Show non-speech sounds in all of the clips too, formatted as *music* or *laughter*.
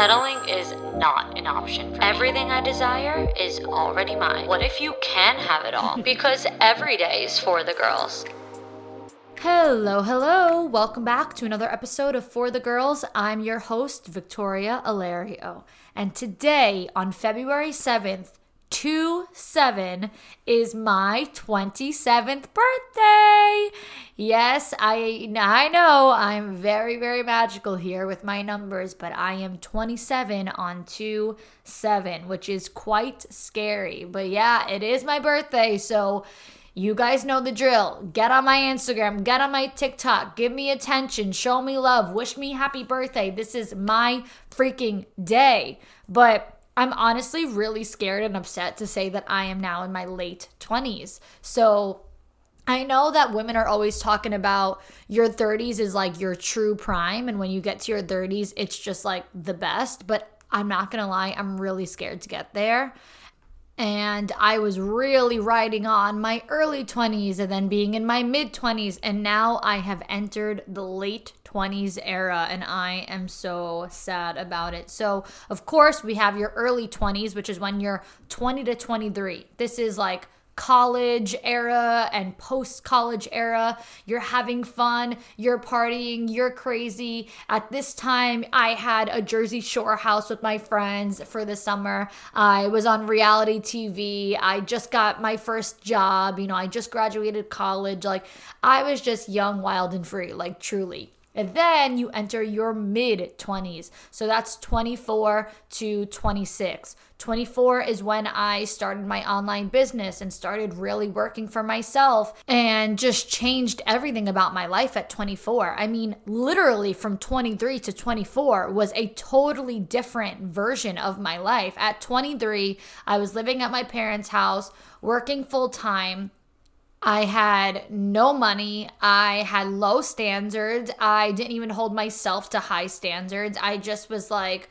Settling is not an option for me. Everything I desire is already mine. What if you can have it all? *laughs* because every day is for the girls. Hello, hello. Welcome back to another episode of For the Girls. I'm your host, Victoria Alario. And today, on February 7th, 2 7 is my 27th birthday. Yes, I I know I'm very very magical here with my numbers, but I am 27 on 2 7, which is quite scary. But yeah, it is my birthday, so you guys know the drill. Get on my Instagram, get on my TikTok, give me attention, show me love, wish me happy birthday. This is my freaking day. But I'm honestly really scared and upset to say that I am now in my late 20s. So I know that women are always talking about your 30s is like your true prime. And when you get to your 30s, it's just like the best. But I'm not going to lie, I'm really scared to get there and I was really riding on my early 20s and then being in my mid 20s. And now I have entered the late 20s era and I am so sad about it. So, of course, we have your early 20s, which is when you're 20 to 23. This is like college era and post college era. You're having fun, you're partying, you're crazy. At this time, I had a Jersey Shore house with my friends for the summer. I was on reality TV. I just got my first job. You know, I just graduated college. Like, I was just young, wild, and free, like, truly. And then you enter your mid 20s. So that's 24 to 26. 24 is when I started my online business and started really working for myself and just changed everything about my life at 24. I mean, literally from 23 to 24 was a totally different version of my life. At 23, I was living at my parents' house, working full time I had no money. I had low standards. I didn't even hold myself to high standards. I just was like,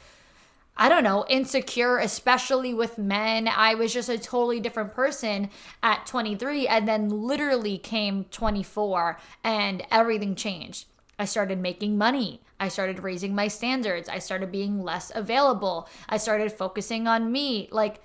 I don't know, insecure, especially with men. I was just a totally different person at 23 and then literally came 24 and everything changed. I started making money. I started raising my standards. I started being less available. I started focusing on me. Like,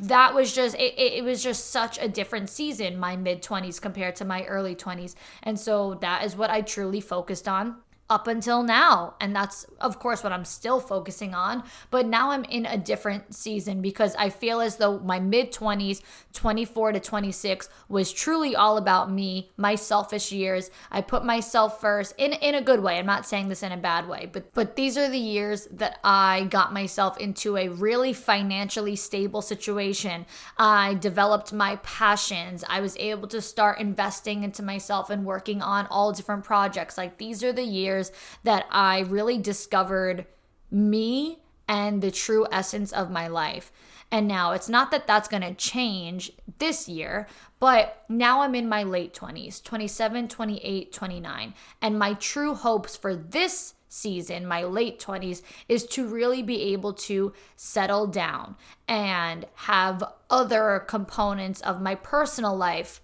that was just it, it was just such a different season my mid 20s compared to my early 20s and so that is what i truly focused on up until now. And that's, of course, what I'm still focusing on. But now I'm in a different season because I feel as though my mid 20s, 24 to 26, was truly all about me, my selfish years. I put myself first in, in a good way. I'm not saying this in a bad way, but, but these are the years that I got myself into a really financially stable situation. I developed my passions. I was able to start investing into myself and working on all different projects. Like these are the years years that I really discovered me and the true essence of my life. And now it's not that that's going to change this year, but now I'm in my late 20s 27, 28, 29. And my true hopes for this season, my late 20s, is to really be able to settle down and have other components of my personal life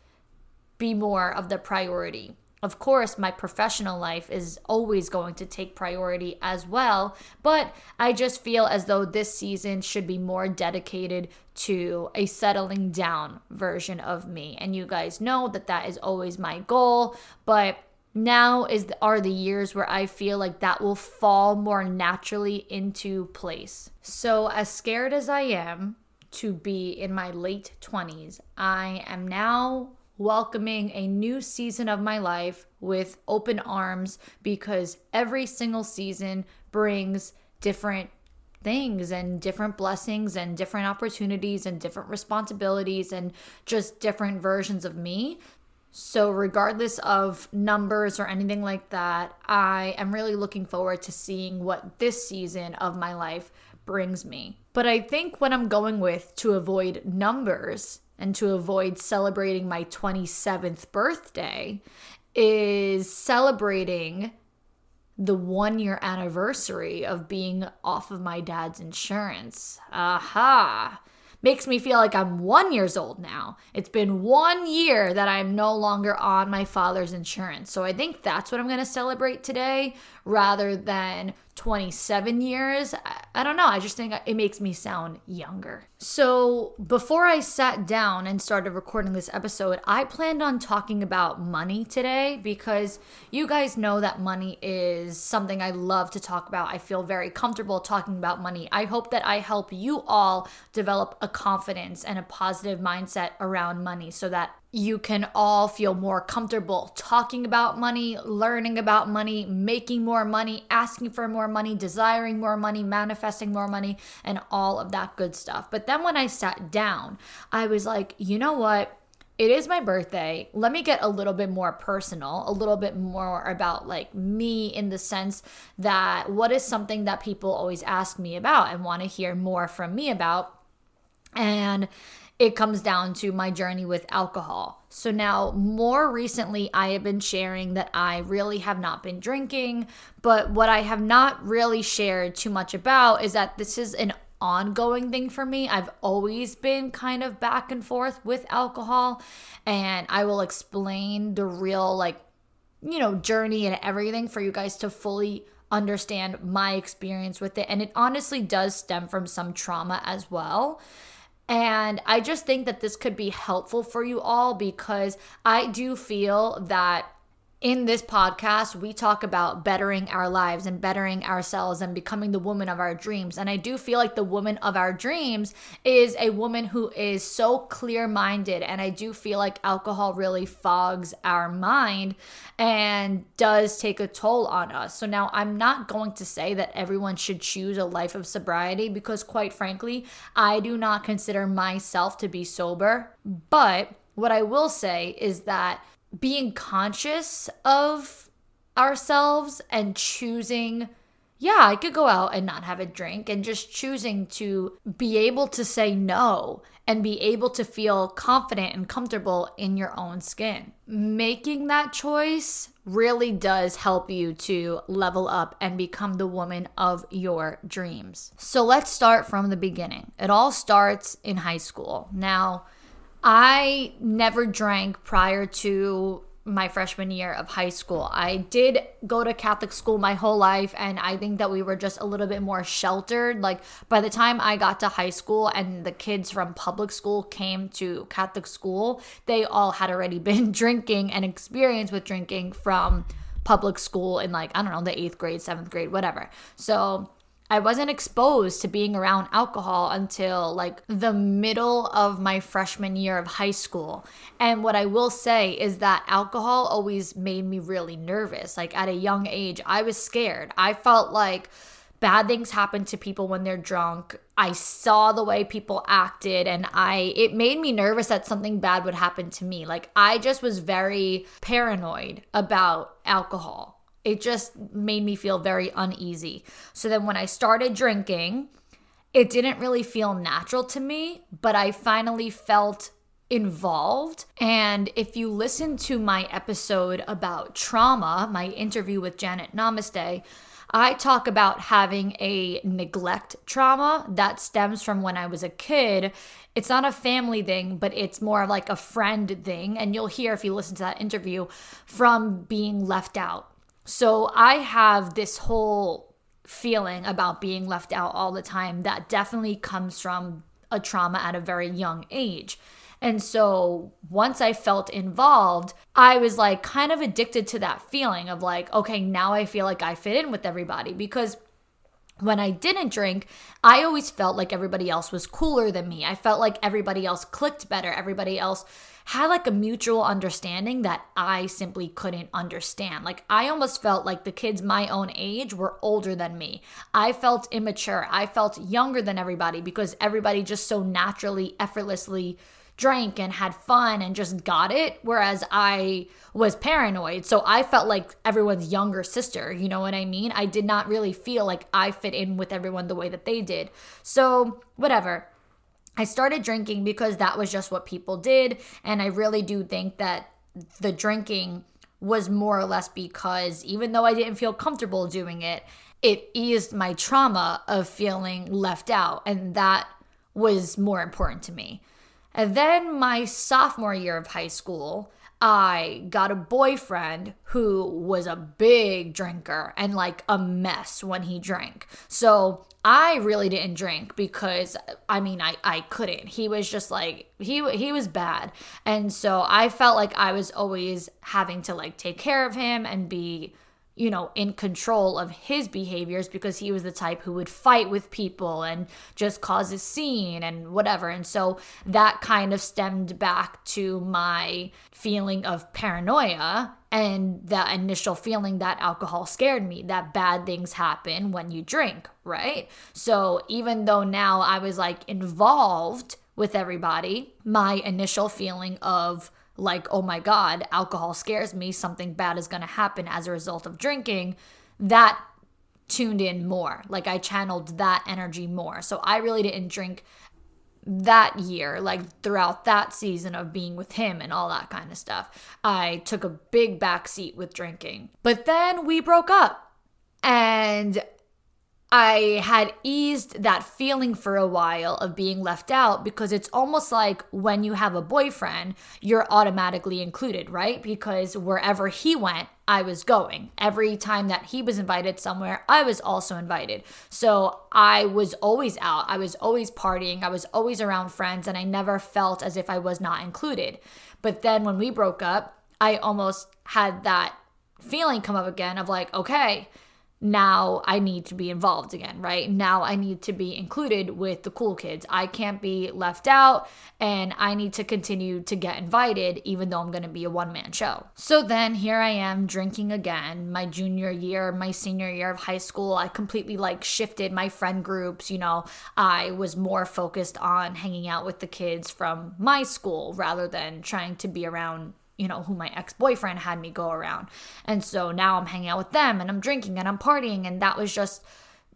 be more of the priority. Of course, my professional life is always going to take priority as well, but I just feel as though this season should be more dedicated to a settling down version of me. And you guys know that that is always my goal, but now is are the years where I feel like that will fall more naturally into place. So as scared as I am to be in my late 20s, I am now welcoming a new season of my life with open arms because every single season brings different things and different blessings and different opportunities and different responsibilities and just different versions of me. So, regardless of numbers or anything like that, I am really looking forward to seeing what this season of my life brings me. But I think what I'm going with to avoid numbers and to avoid celebrating my 27th birthday is celebrating the one year anniversary of being off of my dad's insurance. Aha. Makes me feel like I'm one years old now. It's been one year that I'm no longer on my father's insurance. So I think that's what I'm to celebrate today rather than 27 years. I, I, don't know. I just think it makes me sound younger. So, before I sat down and started recording this episode, I planned on talking about money today because you guys know that money is something I love to talk about. I feel very comfortable talking about money. I hope that I help you all develop a confidence and a positive mindset around money so that you can all feel more comfortable talking about money, learning about money, making more money, asking for more money, desiring more money, manifesting more money, and all of that good stuff. But then when I sat down, I was like, you know what? It is my birthday. Let me get a little bit more personal, a little bit more about like me in the sense that what is something that people always ask me about and want to hear more from me about. And it comes down to my journey with alcohol. So now, more recently, I have been sharing that I really have not been drinking, but what I have not really shared too much about is that this is an ongoing thing for me. I've always been kind of back and forth with alcohol, and I will explain the real, like, you know, journey and everything for you guys to fully understand my experience with it. And it honestly does stem from some trauma as well. And I just think that this could be helpful for you all because I do feel that in this podcast, we talk about bettering our lives and bettering ourselves and becoming the woman of our dreams. And I do feel like the woman of our dreams is a woman who is so clear minded. And I do feel like alcohol really fogs our mind and does take a toll on us. So now I'm not going to say that everyone should choose a life of sobriety because, quite frankly, I do not consider myself to be sober. But what I will say is that being conscious of ourselves and choosing yeah, I could go out and not have a drink and just choosing to be able to say no and be able to feel confident and comfortable in your own skin. Making that choice really does help you to level up and become the woman of your dreams. So let's start from the beginning. It all starts in high school. Now, I never drank prior to my freshman year of high school. I did go to Catholic school my whole life, and I think that we were just a little bit more sheltered. Like, by the time I got to high school and the kids from public school came to Catholic school, they all had already *laughs* been drinking and experience with drinking from public school in, like, I don't know, the eighth grade, seventh grade, whatever. So, I wasn't exposed to being around alcohol until like the middle of my freshman year of high school. And what I will say is that alcohol always made me really nervous. Like at a young age, I was scared. I felt like bad things happen to people when they're drunk. I saw the way people acted and I it made me nervous that something bad would happen to me. Like I just was very paranoid about alcohol it just made me feel very uneasy. So then when I started drinking, it didn't really feel natural to me, but I finally felt involved. And if you listen to my episode about trauma, my interview with Janet Namaste, I talk about having a neglect trauma that stems from when I was a kid. It's not a family thing, but it's more like a friend thing. And you'll hear if you listen to that interview from being left out. So I have this whole feeling about being left out all the time that definitely comes from a trauma at a very young age. And so once I felt involved, I was like kind of addicted to that feeling of like, okay, now I feel like I fit in with everybody because when I didn't drink, I always felt like everybody else was cooler than me. I felt like everybody else clicked better. Everybody else had like a mutual understanding that I simply couldn't understand. Like I almost felt like the kids my own age were older than me. I felt immature. I felt younger than everybody because everybody just so naturally, effortlessly drank and had fun and just got it whereas i was paranoid so i felt like everyone's younger sister you know what i mean i did not really feel like i fit in with everyone the way that they did so whatever I started drinking because that was just what people did. And I really do think that the drinking was more or less because even though I didn't feel comfortable doing it, it eased my trauma of feeling left out. And that was more important to me. And then my sophomore year of high school, I got a boyfriend who was a big drinker and like a mess when he drank. So I really didn't drink because I mean I I couldn't. He was just like he he was bad. And so I felt like I was always having to like take care of him and be you know, in control of his behaviors because he was the type who would fight with people and just cause a scene and whatever. And so that kind of stemmed back to my feeling of paranoia and that initial feeling that alcohol scared me, that bad things happen when you drink, right? So even though now I was like involved with everybody, my initial feeling of like, oh my God, alcohol scares me, something bad is going to happen as a result of drinking, that tuned in more. Like I channeled that energy more. So I really didn't drink that year, like throughout that season of being with him and all that kind of stuff. I took a big backseat with drinking. But then we broke up. And I had eased that feeling for a while of being left out because it's almost like when you have a boyfriend, you're automatically included, right? Because wherever he went, I was going. Every time that he was invited somewhere, I was also invited. So I was always out. I was always partying. I was always around friends, and I never felt as if I was not included. But then when we broke up, I almost had that feeling come up again of like, okay, now I need to be involved again, right? Now I need to be included with the cool kids. I can't be left out and I need to continue to get invited even though I'm to be a one man show. So then here I am drinking again. My junior year, my senior year of high school, I completely like shifted my friend groups. You know, I was more focused on hanging out with the kids from my school rather than trying to be around you know, who my ex boyfriend had me go around. And so now I'm hanging out with them and I'm drinking and I'm partying. And that was just,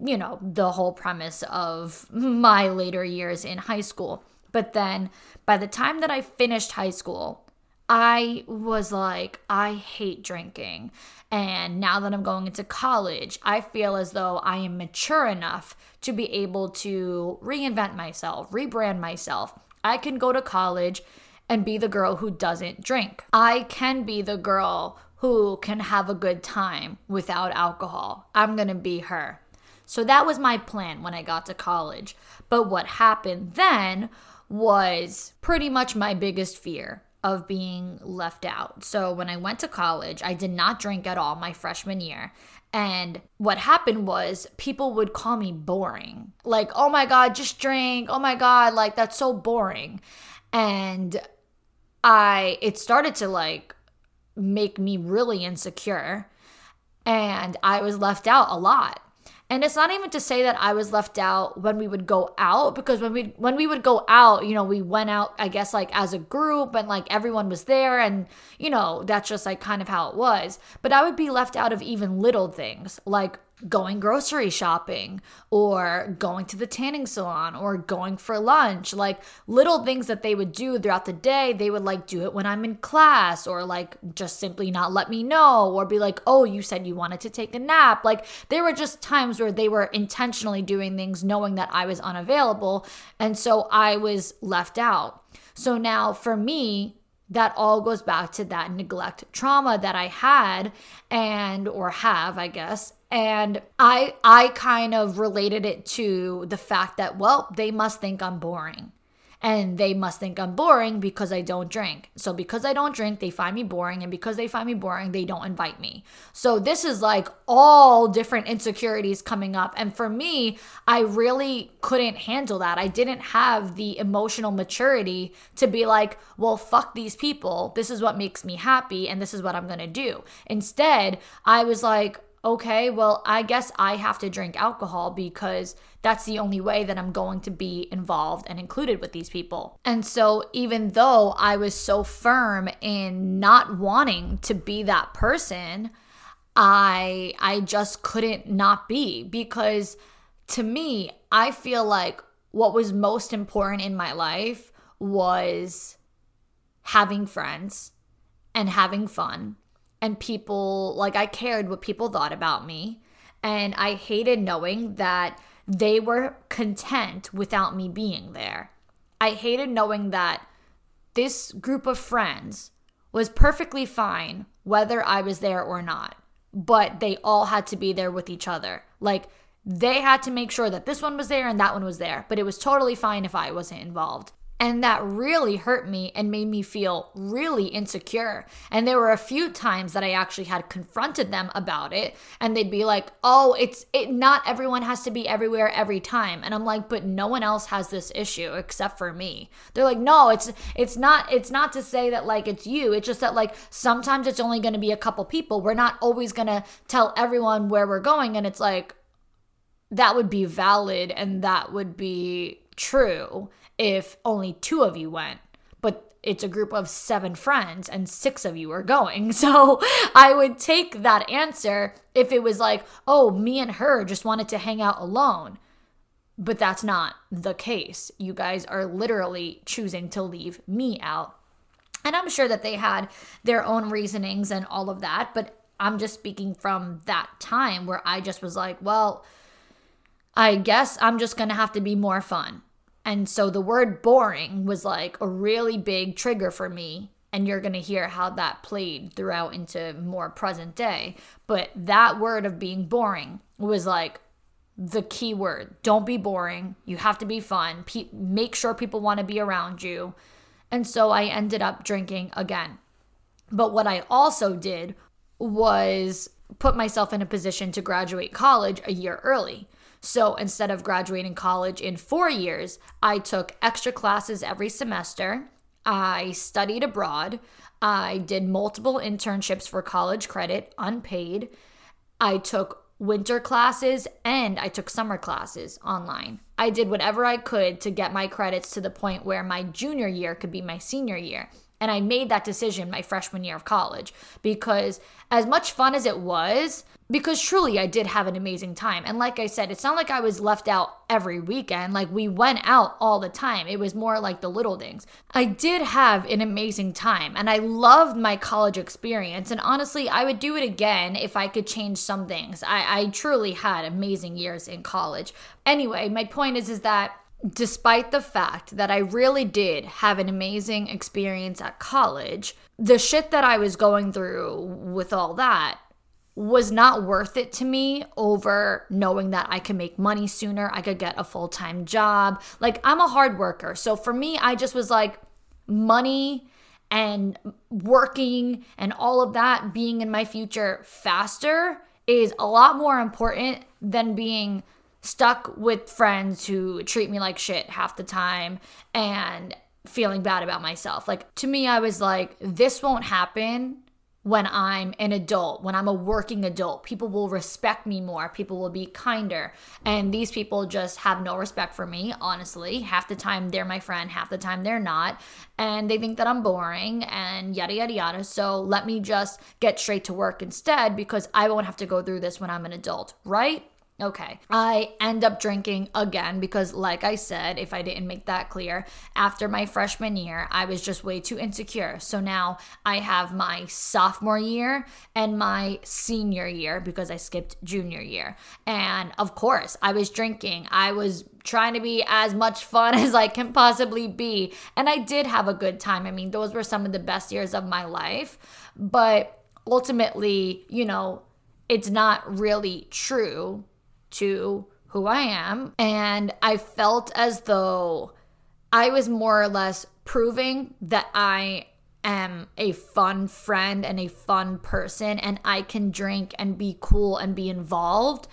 you know, the whole premise of my later years in high school. But then by the time that I finished high school, I was like, I hate drinking. And now that I'm going into college, I feel as though I am mature enough to be able to reinvent myself, rebrand myself. I can go to college and be the girl who doesn't drink. I can be the girl who can have a good time without alcohol. I'm gonna be her. So that was my plan when I got to college. But what happened then was pretty much my biggest fear of being left out. So when I went to college, I did not drink at all my freshman year. And what happened was people would call me boring. Like, oh my God, just drink. Oh my God, like that's so boring. And I it started to like make me really insecure and I was left out a lot. And it's not even to say that I was left out when we would go out because when we when we would go out, you know, we went out I guess like as a group and like everyone was there and you know, that's just like kind of how it was. But I would be left out of even little things like going grocery shopping or going to the tanning salon or going for lunch like little things that they would do throughout the day they would like do it when i'm in class or like just simply not let me know or be like oh you said you wanted to take a nap. Like there were just times where they were intentionally doing things knowing that i was unavailable and so i was left out. So now for me that all goes back to that neglect trauma that I had and or have, I guess, and i i kind of related it to the fact that well they must think i'm boring. And they must think i'm boring because i don't drink. So because i don't drink they find me boring. And because they find me boring they don't invite me. So this is like all different insecurities coming up. And for me i really couldn't handle that. I didn't have the emotional maturity to be like well fuck these people. This is what makes me happy and this is what i'm going to do. Instead i was like okay, well, I guess I have to drink alcohol because that's the only way that I'm going to be involved and included with these people. And so, even though I was so firm in not wanting to be that person, I I just couldn't not be because to me, I feel like what was most important in my life was having friends and having fun and people like I cared what people thought about me and I hated knowing that they were content without me being there. I hated knowing that this group of friends was perfectly fine whether I was there or not, but they all had to be there with each other. Like, they had to make sure that this one was there and that one was there, but it was totally fine if I wasn't involved. And that really hurt me and made me feel really insecure. And there were a few times that I actually had confronted them about it and they'd be like, "Oh, it's it not everyone has to be everywhere every time." And I'm like, "But no one else has this issue except for me." They're like, "No, it's it's not it's not to say that like it's you. It's just that like sometimes it's only going to be a couple people. We're not always going to tell everyone where we're going." And it's like that would be valid and that would be true if only two of you went, but it's a group of seven friends and six of you are going. *laughs* So I would take that answer if it was like, oh, me and her just wanted to hang out alone. But that's not the case. You guys are literally choosing to leave me out. And I'm sure that they had their own reasonings and all of that, but I'm just speaking from that time where I just was like, well, I guess I'm just going to have to be more fun. And so the word boring was like a really big trigger for me. And you're going to hear how that played throughout into more present day. But that word of being boring was like the key word. Don't be boring. You have to be fun. Pe- make sure people want to be around you. And so I ended up drinking again. But what I also did was put myself in a position to graduate college a year early. So instead of graduating college in four years, I took extra classes every semester. I studied abroad. I did multiple internships for college credit, unpaid. I took winter classes and I took summer classes online. I did whatever I could to get my credits to the point where my junior year could be my senior year. And I made that decision my freshman year of college because, as much fun as it was, because truly I did have an amazing time. And like I said, it's not like I was left out every weekend. Like we went out all the time. It was more like the little things. I did have an amazing time and I loved my college experience. And honestly, I would do it again if I could change some things. I, I truly had amazing years in college. Anyway, my point is is that despite the fact that I really did have an amazing experience at college, the shit that I was going through with all that was not worth it to me over knowing that I could make money sooner. I could get a full time job. Like, I'm a hard worker. So for me, I just was like, money and working and all of that being in my future faster is a lot more important than being stuck with friends who treat me like shit half the time and feeling bad about myself. Like, to me, I was like, this won't happen when I'm an adult, when I'm a working adult. People will respect me more, people will be kinder. And these people just have no respect for me, honestly. Half the time they're my friend, half the time they're not. And they think that I'm boring and yada, yada, yada. So let me just get straight to work instead because I won't have to go through this when I'm an adult, right? Okay. I end up drinking again because, like I said, if I didn't make that clear, after my freshman year, I was just way too insecure. So now I have my sophomore year and my senior year because I skipped junior year. And of course, I was drinking. I was trying to be as much fun *laughs* as I can possibly be. And I did have a good time. I mean, those were some of the best years of my life. But ultimately, you know, it's not really true to who I am. And I felt as though I was more or less proving that I am a fun friend and a fun person and I can drink and be cool and be involved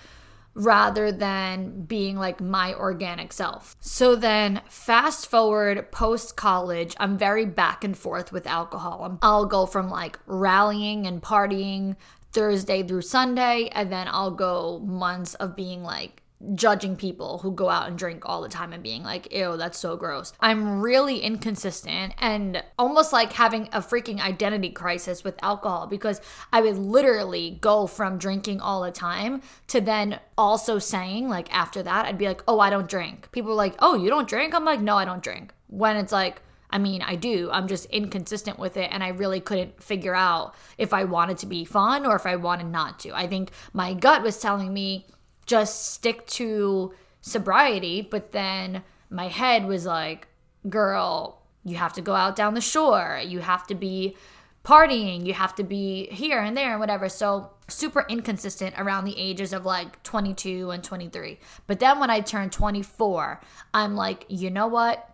rather than being like my organic self. So then, fast forward post college, I'm very back and forth with alcohol. I'll go from like rallying and partying Thursday through Sunday, and then I'll go months of being like judging people who go out and drink all the time and being like, ew, that's so gross. I'm really inconsistent and almost like having a freaking identity crisis with alcohol because I would literally go from drinking all the time to then also saying, like, after that, I'd be like, oh, I don't drink. People are like, oh, you don't drink? I'm like, no, I don't drink. When it's like, I mean, I do. I'm just inconsistent with it. And I really couldn't figure out if I wanted to be fun or if I wanted not to. I think my gut was telling me just stick to sobriety. But then my head was like, girl, you have to go out down the shore. You have to be partying, you have to be here and there and whatever. So super inconsistent around the ages of like 22 and 23. But then when I turned 24, I'm like, you know what?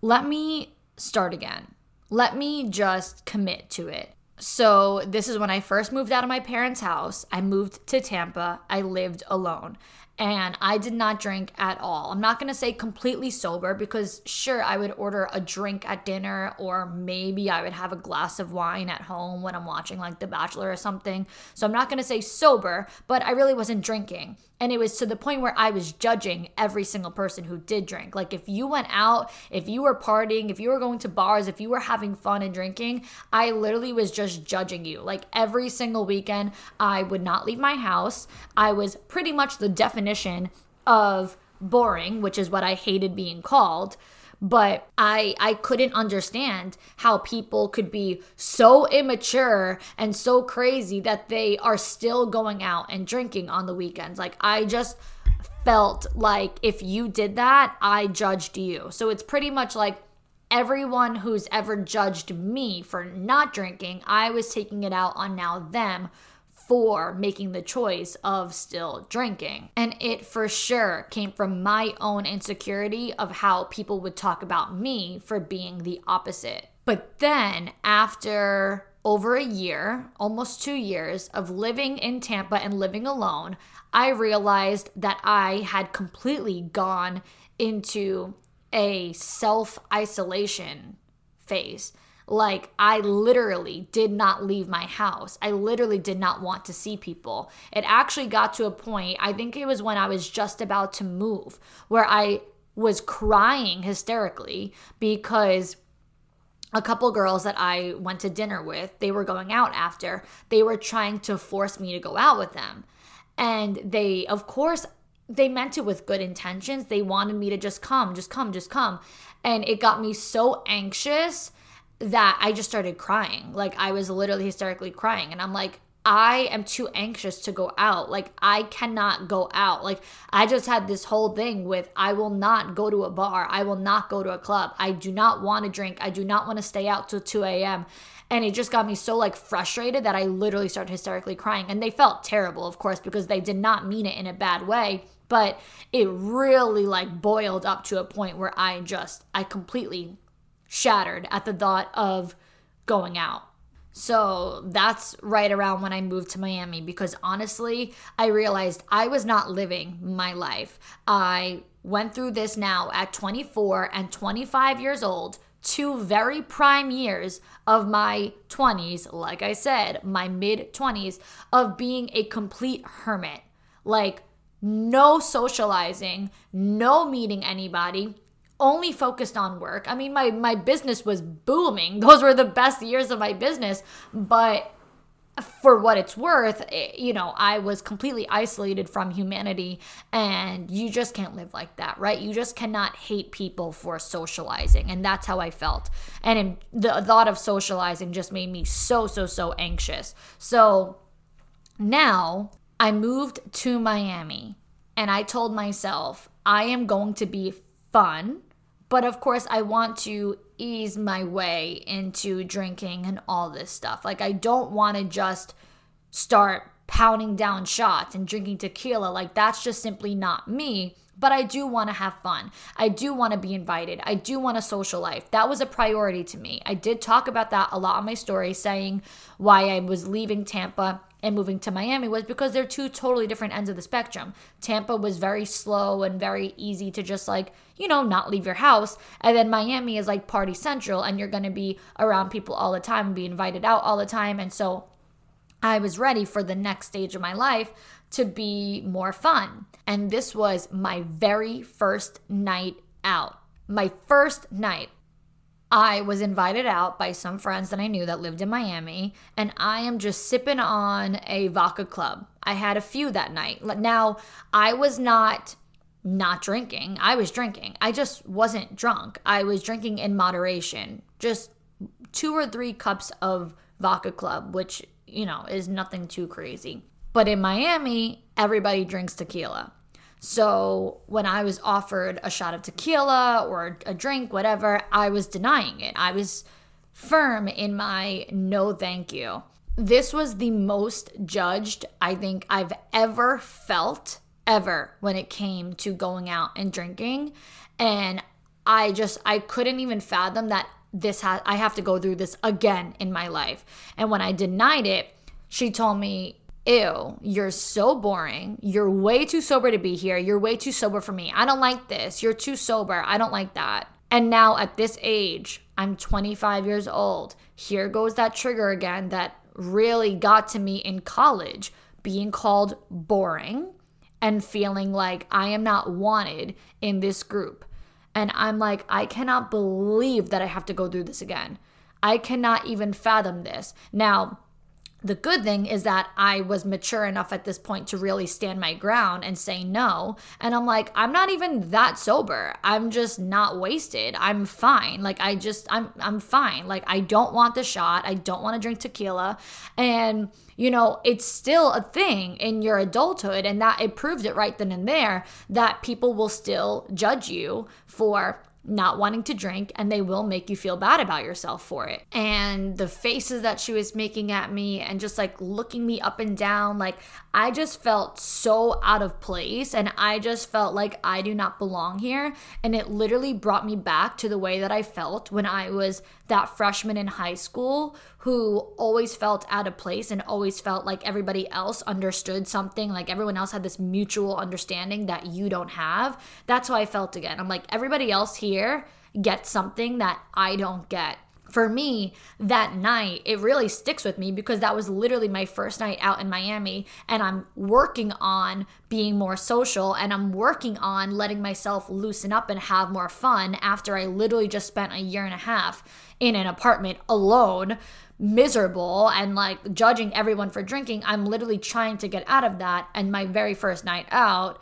Let me start again. Let me just commit to it. So, this is when I first moved out of my parents' house. I moved to Tampa. I lived alone and I did not drink at all. I'm not gonna say completely sober because, sure, I would order a drink at dinner, or maybe I would have a glass of wine at home when I'm watching like The Bachelor or something. So I'm not gonna say sober, but I really wasn't drinking. And it was to the point where I was judging every single person who did drink. Like, if you went out, if you were partying, if you were going to bars, if you were having fun and drinking, I literally was just judging you. Like, every single weekend, I would not leave my house. I was pretty much the definition of boring, which is what I hated being called but I I couldn't understand how people could be so immature and so crazy that they are still going out and drinking on the weekends. Like I just felt like if you did that, I judged you. So it's pretty much like everyone who's ever judged me for not drinking, I was taking it out on now them for making the choice of still drinking. And it for sure came from my own insecurity of how people would talk about me for being the opposite. But then, after over a year, almost two years of living in Tampa and living alone, I realized that I had completely gone into a self isolation phase. Like, I literally did not leave my house. I literally did not want to see people. It actually got to a point, I think it was when I was just about to move, where I was crying hysterically because a couple girls that I went to dinner with, they were going out after, they were trying to force me to go out with them. And they, of course, they meant it with good intentions. They wanted me to just come, just come, just come. And it got me so anxious that I just started crying. Like I was literally hysterically crying. And I'm like, I am too anxious to go out. Like, I cannot go out. Like, I just had this whole thing with I will not go to a bar. I will not go to a club. I do not want to drink. I do not want to stay out till 2 a.m. And it just got me so like frustrated that I literally started hysterically crying. And they felt terrible, of course, because they did not mean it in a bad way. But it really like boiled up to a point where I just, I completely shattered at the thought of going out. So that's right around when I moved to Miami because honestly, I realized I was not living my life. I went through this now at 24 and 25 years old, two very prime years of my 20s, like I said, my mid 20s, of being a complete hermit. Like, no socializing, no meeting anybody, only focused on work. I mean, my my business was booming. *laughs* Those were the best years of my business, but for what it's worth, eh, you know, I was completely isolated from humanity and you just can't live like that, right? You just cannot hate people for socializing. And that's how I felt. And the thought of socializing just made me so, so, so anxious. So now I moved to Miami and I told myself, I am going to be fun but of course, I want to ease my way into drinking and all this stuff. Like, I don't want to just start pounding down shots and drinking tequila. Like, that's just simply not me. But I do want to have fun. I do want to be invited. I do want a social life. That was a priority to me. I did talk about that a lot on my story, saying why I was leaving Tampa and moving to Miami was because they're two totally different ends of the spectrum. Tampa was very slow and very easy to just like, you know, not leave your house. And then Miami is like party central and you're going to be around people all the time and be invited out all the time. And so I was ready for the next stage of my life to be more fun. And this was my very first night out. My first night. I was invited out by some friends that I knew that lived in Miami, and I am just sipping on a vodka club. I had a few that night. Now, I was not not drinking. I was drinking. I just wasn't drunk. I was drinking in moderation. Just two or three cups of vodka club, which, you know, is nothing too crazy. But in Miami, everybody drinks tequila. So when I was offered a shot of tequila or a drink, whatever, I was denying it. I was firm in my no thank you. This was the most judged I think I've ever felt ever when it came to going out and drinking and I just I couldn't even fathom that this ha- I have to go through this again in my life. And when I denied it, she told me, Ew, you're so boring. You're way too sober to be here. You're way too sober for me. I don't like this. You're too sober. I don't like that. And now at this age, I'm 25 years old. Here goes that trigger again that really got to me in college being called boring and feeling like I am not wanted in this group. And I'm like, I cannot believe that I have to go through this again. I cannot even fathom this. Now, the good thing is that I was mature enough at this point to really stand my ground and say no. And I'm like, I'm not even that sober. I'm just not wasted. I'm fine. Like I just I'm I'm fine. Like I don't want the shot. I don't want to drink tequila. And you know, it's still a thing in your adulthood and that it proved it right then and there that people will still judge you for not wanting to drink and they will make you feel bad about yourself for it. And the faces that she was making at me and just like looking me up and down, like I just felt so out of place and I just felt like I do not belong here. And it literally brought me back to the way that I felt when I was that freshman in high school who always felt out of place and always felt like everybody else understood something, like everyone else had this mutual understanding that you don't have. That's how I felt again. I'm like, everybody else here gets something that I don't get for me that night it really sticks with me because that was literally my first night out in Miami and I'm working on being more social and I'm working on letting myself loosen up and have more fun after I literally just spent a year and a half in an apartment alone miserable and like judging everyone for drinking. I'm literally trying to get out of that. And my very first night out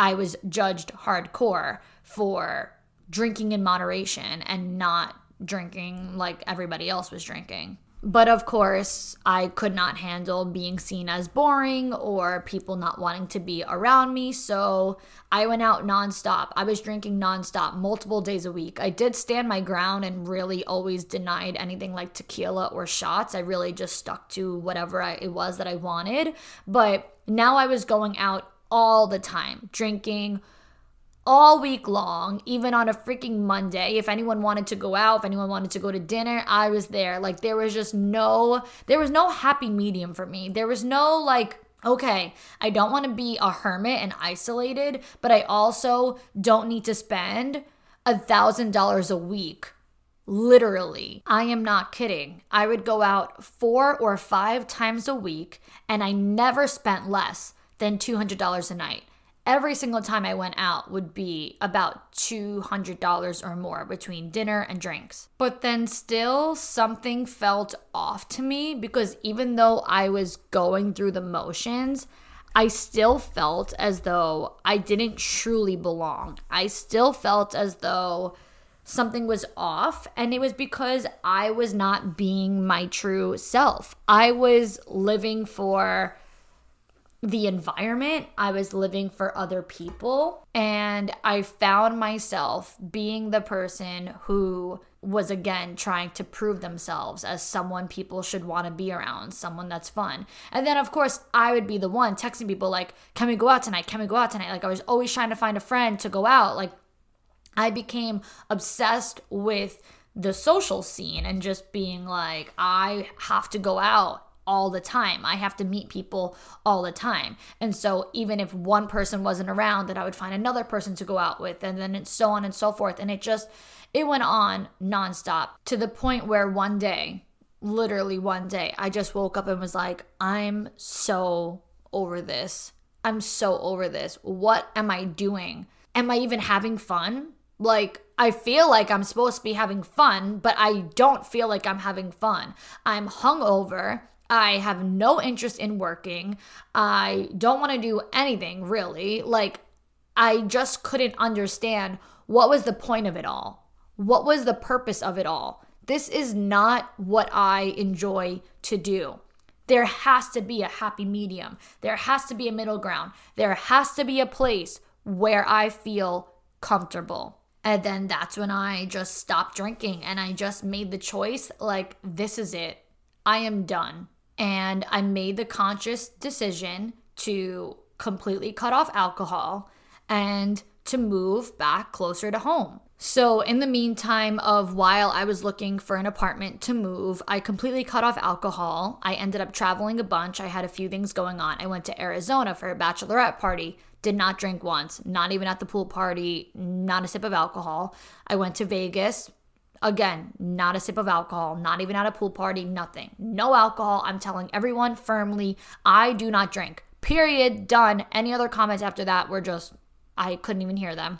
I was judged hardcore for drinking in moderation and not drinking like everybody else was drinking. But of course, I could not handle being seen as boring or people not wanting to be around me. So I went out nonstop. I was drinking nonstop, multiple days a week. I did stand my ground and really always denied anything like tequila or shots. I really just stuck to whatever I, it was that I wanted. But now I was going out all the time, drinking all week long, even on a freaking Monday. If anyone wanted to go out, if anyone wanted to go to dinner, I was there. Like there was just no there was no happy medium for me. There was no like okay, I don't want to be a hermit and isolated, but I also don't need to spend a thousand dollars a week. Literally, I am not kidding. I would go out four or five times a week, and I never spent less than $200 a night every single time I went out would be about $200 or more between dinner and drinks. But then still, something felt off to me because even though I was going through the motions, I still felt as though I didn't truly belong. I still felt as though something was off, and it was because I was not being my true self. I was living for the environment. I was living for other people. And I found myself being the person who was again trying to prove themselves as someone people should want to be around, someone that's fun. And then, of course, I would be the one texting people, like, Can we go out tonight? Can we go out tonight? Like, I was always trying to find a friend to go out. Like, I became obsessed with the social scene and just being like, I have to go out all the time. I have to meet people all the time. And so even if one person wasn't around, then I would find another person to go out with and then so on and so forth. And it just it went on nonstop to the point where one day, literally one day, I just woke up and was like, I'm so over this. I'm so over this. What am I doing? Am I even having fun? Like, I feel like I'm supposed to be having fun, but I don't feel like I'm having fun. I'm hungover. I have no interest in working. I don't want to do anything really. Like, I just couldn't understand what was the point of it all? What was the purpose of it all? This is not what I enjoy to do. There has to be a happy medium. There has to be a middle ground. There has to be a place where I feel comfortable. And then that's when I just stopped drinking and I just made the choice like, this is it. I am done. And I made the conscious decision to completely cut off alcohol and to move back closer to home. So, in the meantime of while I was looking for an apartment to move, I completely cut off alcohol. I ended up traveling a bunch. I had a few things going on. I went to Arizona for a bachelorette party. Did not drink once, not even at the pool party, not a sip of alcohol. I went to Vegas. Again, not a sip of alcohol, not even at a pool party, nothing. No alcohol. I'm telling everyone firmly, I do not drink. Period. Done. Any other comments after that were just, I couldn't even hear them.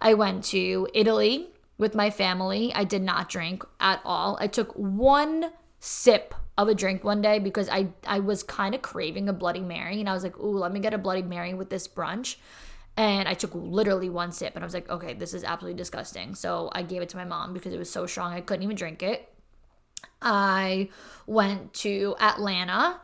I went to Italy with my family. I did not drink at all. I took one sip of a drink one day because I I was kind of craving a bloody mary and I was like, "Ooh, let me get a bloody mary with this brunch." And I took literally one sip and I was like, "Okay, this is absolutely disgusting." So I gave it to my mom because it was so strong I couldn't even drink it. I went to Atlanta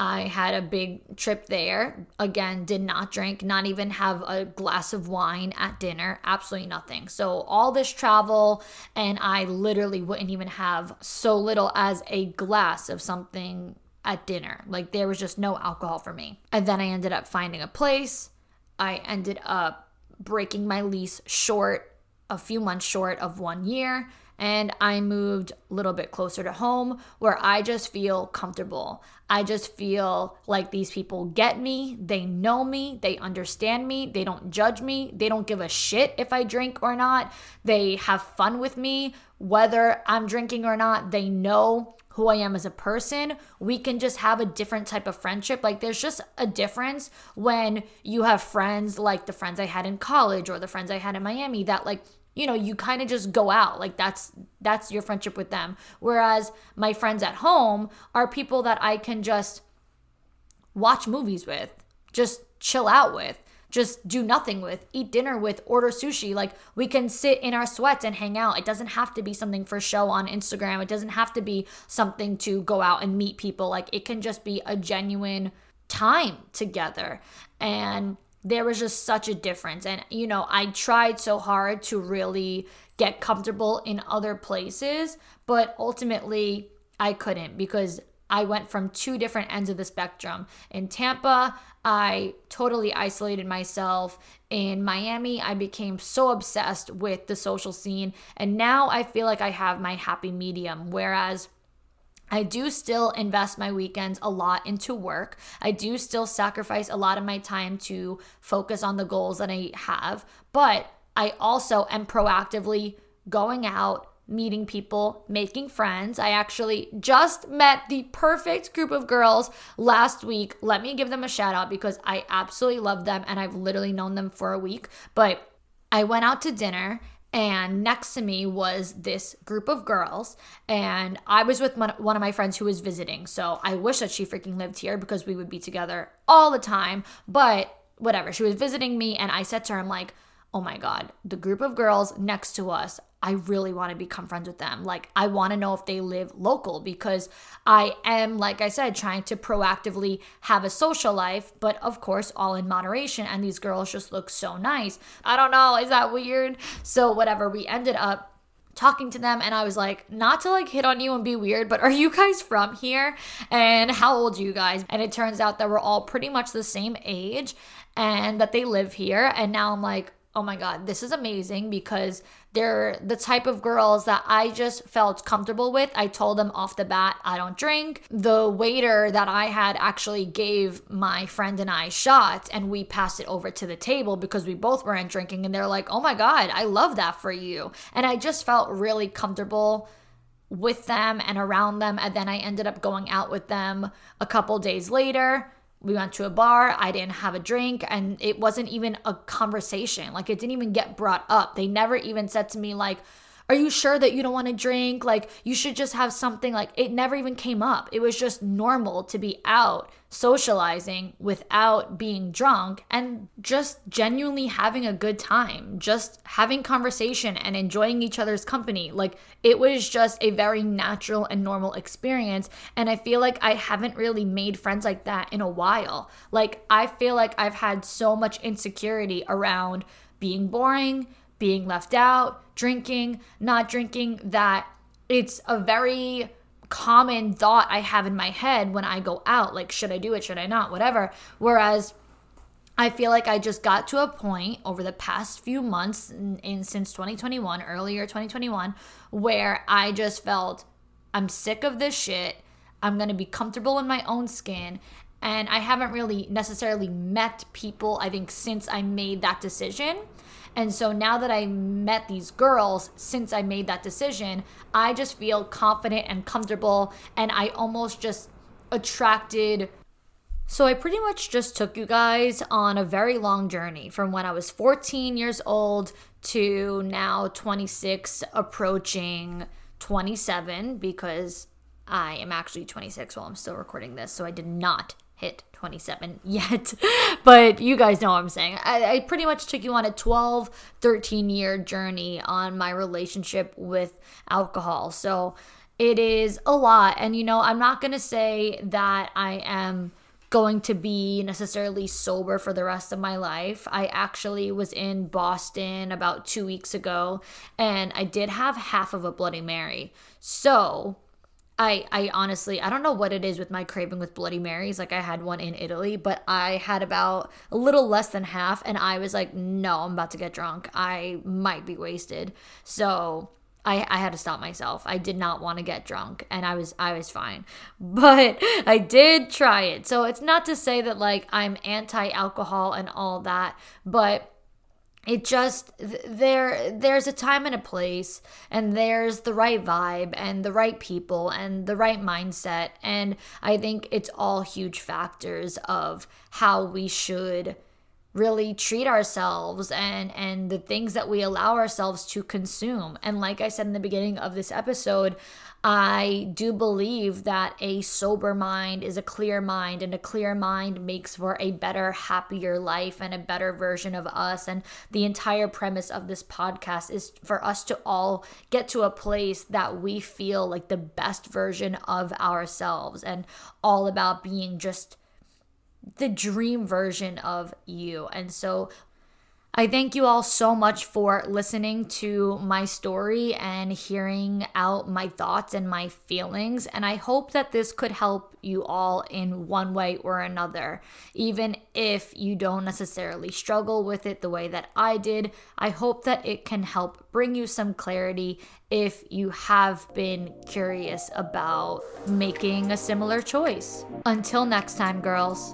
I had a big trip there. Again, did not drink, not even have a glass of wine at dinner, absolutely nothing. So, all this travel, and I literally wouldn't even have so little as a glass of something at dinner. Like, there was just no alcohol for me. And then I ended up finding a place. I ended up breaking my lease short, a few months short of one year and I moved a little bit closer to home where I just feel comfortable. I just feel like these people get me, they know me, they understand me, they don't judge me, they don't give a shit if I drink or not. They have fun with me, whether I'm drinking or not. They know who I am as a person. We can just have a different type of friendship. Like there's just a difference when you have friends like the friends I had in college or the friends I had in Miami that like you know you kind of just go out like that's that's your friendship with them whereas my friends at home are people that i can just watch movies with just chill out with just do nothing with eat dinner with order sushi. Like we can sit in our sweats and hang out. It doesn't have to be something for show on instagram. It doesn't have to be something to go out and meet people. Like it can just be a genuine time together. And there was just such a difference. And, you know, I tried so hard to really get comfortable in other places, but ultimately I couldn't because I went from two different ends of the spectrum. In Tampa, I totally isolated myself. In Miami, I became so obsessed with the social scene. And now I feel like I have my happy medium. Whereas I do still invest my weekends a lot into work. I do still sacrifice a lot of my time to focus on the goals that I have, but I also am proactively going out, meeting people, making friends. I actually just met the perfect group of girls last week. Let me give them a shout out because I absolutely love them and I've literally known them for a week. But I went out to dinner and next to me was this group of girls and i was with one of my friends who was visiting so i wish that she freaking lived here because we would be together all the time but whatever she was visiting me and i said to her i'm like oh my God, the group of girls next to us, I really want to become friends with them. Like, I want to know if they live local because I am, like I said, trying to proactively have a social life, but of course, all in moderation. And these girls just look so nice. I don't know, is that weird? So, whatever, we ended up talking to them and I was like, not to like hit on you and be weird, but are you guys from here? And how old are you guys? And it turns out that we're all pretty much the same age and that they live here. And now I'm like, oh my God, this is amazing because they're the type of girls that I just felt comfortable with. I told them off the bat, I don't drink. The waiter that I had actually gave my friend and I shots and we passed it over to the table because we both weren't drinking. And they're like, oh my God, I love that for you. And I just felt really comfortable with them and around them. And then I ended up going out with them a couple days later we went to a bar i didn't have a drink and it wasn't even a conversation. Like it didn't even get brought up. They never even said to me like are you sure that you don't want to drink? Like, you should just have something. Like, it never even came up. It was just normal to be out socializing without being drunk and just genuinely having a good time, just having conversation and enjoying each other's company. Like, it was just a very natural and normal experience. And I feel like I haven't really made friends like that in a while. Like, I feel like I've had so much insecurity around being boring being left out, drinking, not drinking, that it's a very common thought I have in my head when I go out. Like, should I do it? Should I not? Whatever. Whereas I feel like I just got to a point over the past few months in, in since 2021, earlier 2021, where I just felt I'm sick of this shit. I'm going to be comfortable in my own skin. And I haven't really necessarily met people, I think, since I made that decision. And so now that I met these girls since I made that decision, I just feel confident and comfortable. And I almost just attracted so I pretty much just took you guys on a very long journey from when I was 14 years old to now 26, approaching 27, because I am actually 26 while I'm still recording this. So I did not hit 27 *laughs* yet. but you guys know what I'm saying. I, I, pretty much took you on a 12, 13 year journey on my relationship with alcohol. So it is a lot. And, you know, I'm not going to say that I am going to be necessarily sober for the rest of my life. I actually was in Boston about two weeks ago and I did have half of a Bloody Mary. So I I honestly I don't know what it is with my craving with Bloody Marys. Like I had one in Italy, but I had about a little less than half and I was like, no, I'm about to get drunk. I might be wasted. So I, I had to stop myself. I did not want to get drunk and I was I was fine. *laughs* But I did try it. So it's not to say that like I'm anti-alcohol and all that, but it just there there's a time and a place and there's the right vibe and the right people and the right mindset and I think it's all huge factors of how we should really treat ourselves and and the things that we allow ourselves to consume. And like i said in the beginning of this episode i do believe that a sober mind is a clear mind and a clear mind makes for a better happier life and a better version of us and the entire premise of this podcast is for us to all get to a place that we feel like the best version of ourselves and all about being just the dream version of you. And so I thank you all so much for listening to my story and hearing out my thoughts and my feelings. And I hope that this could help you all in one way or another. Even if you don't necessarily struggle with it the way that I did, I hope that it can help bring you some clarity if you have been curious about making a similar choice. Until next time, girls.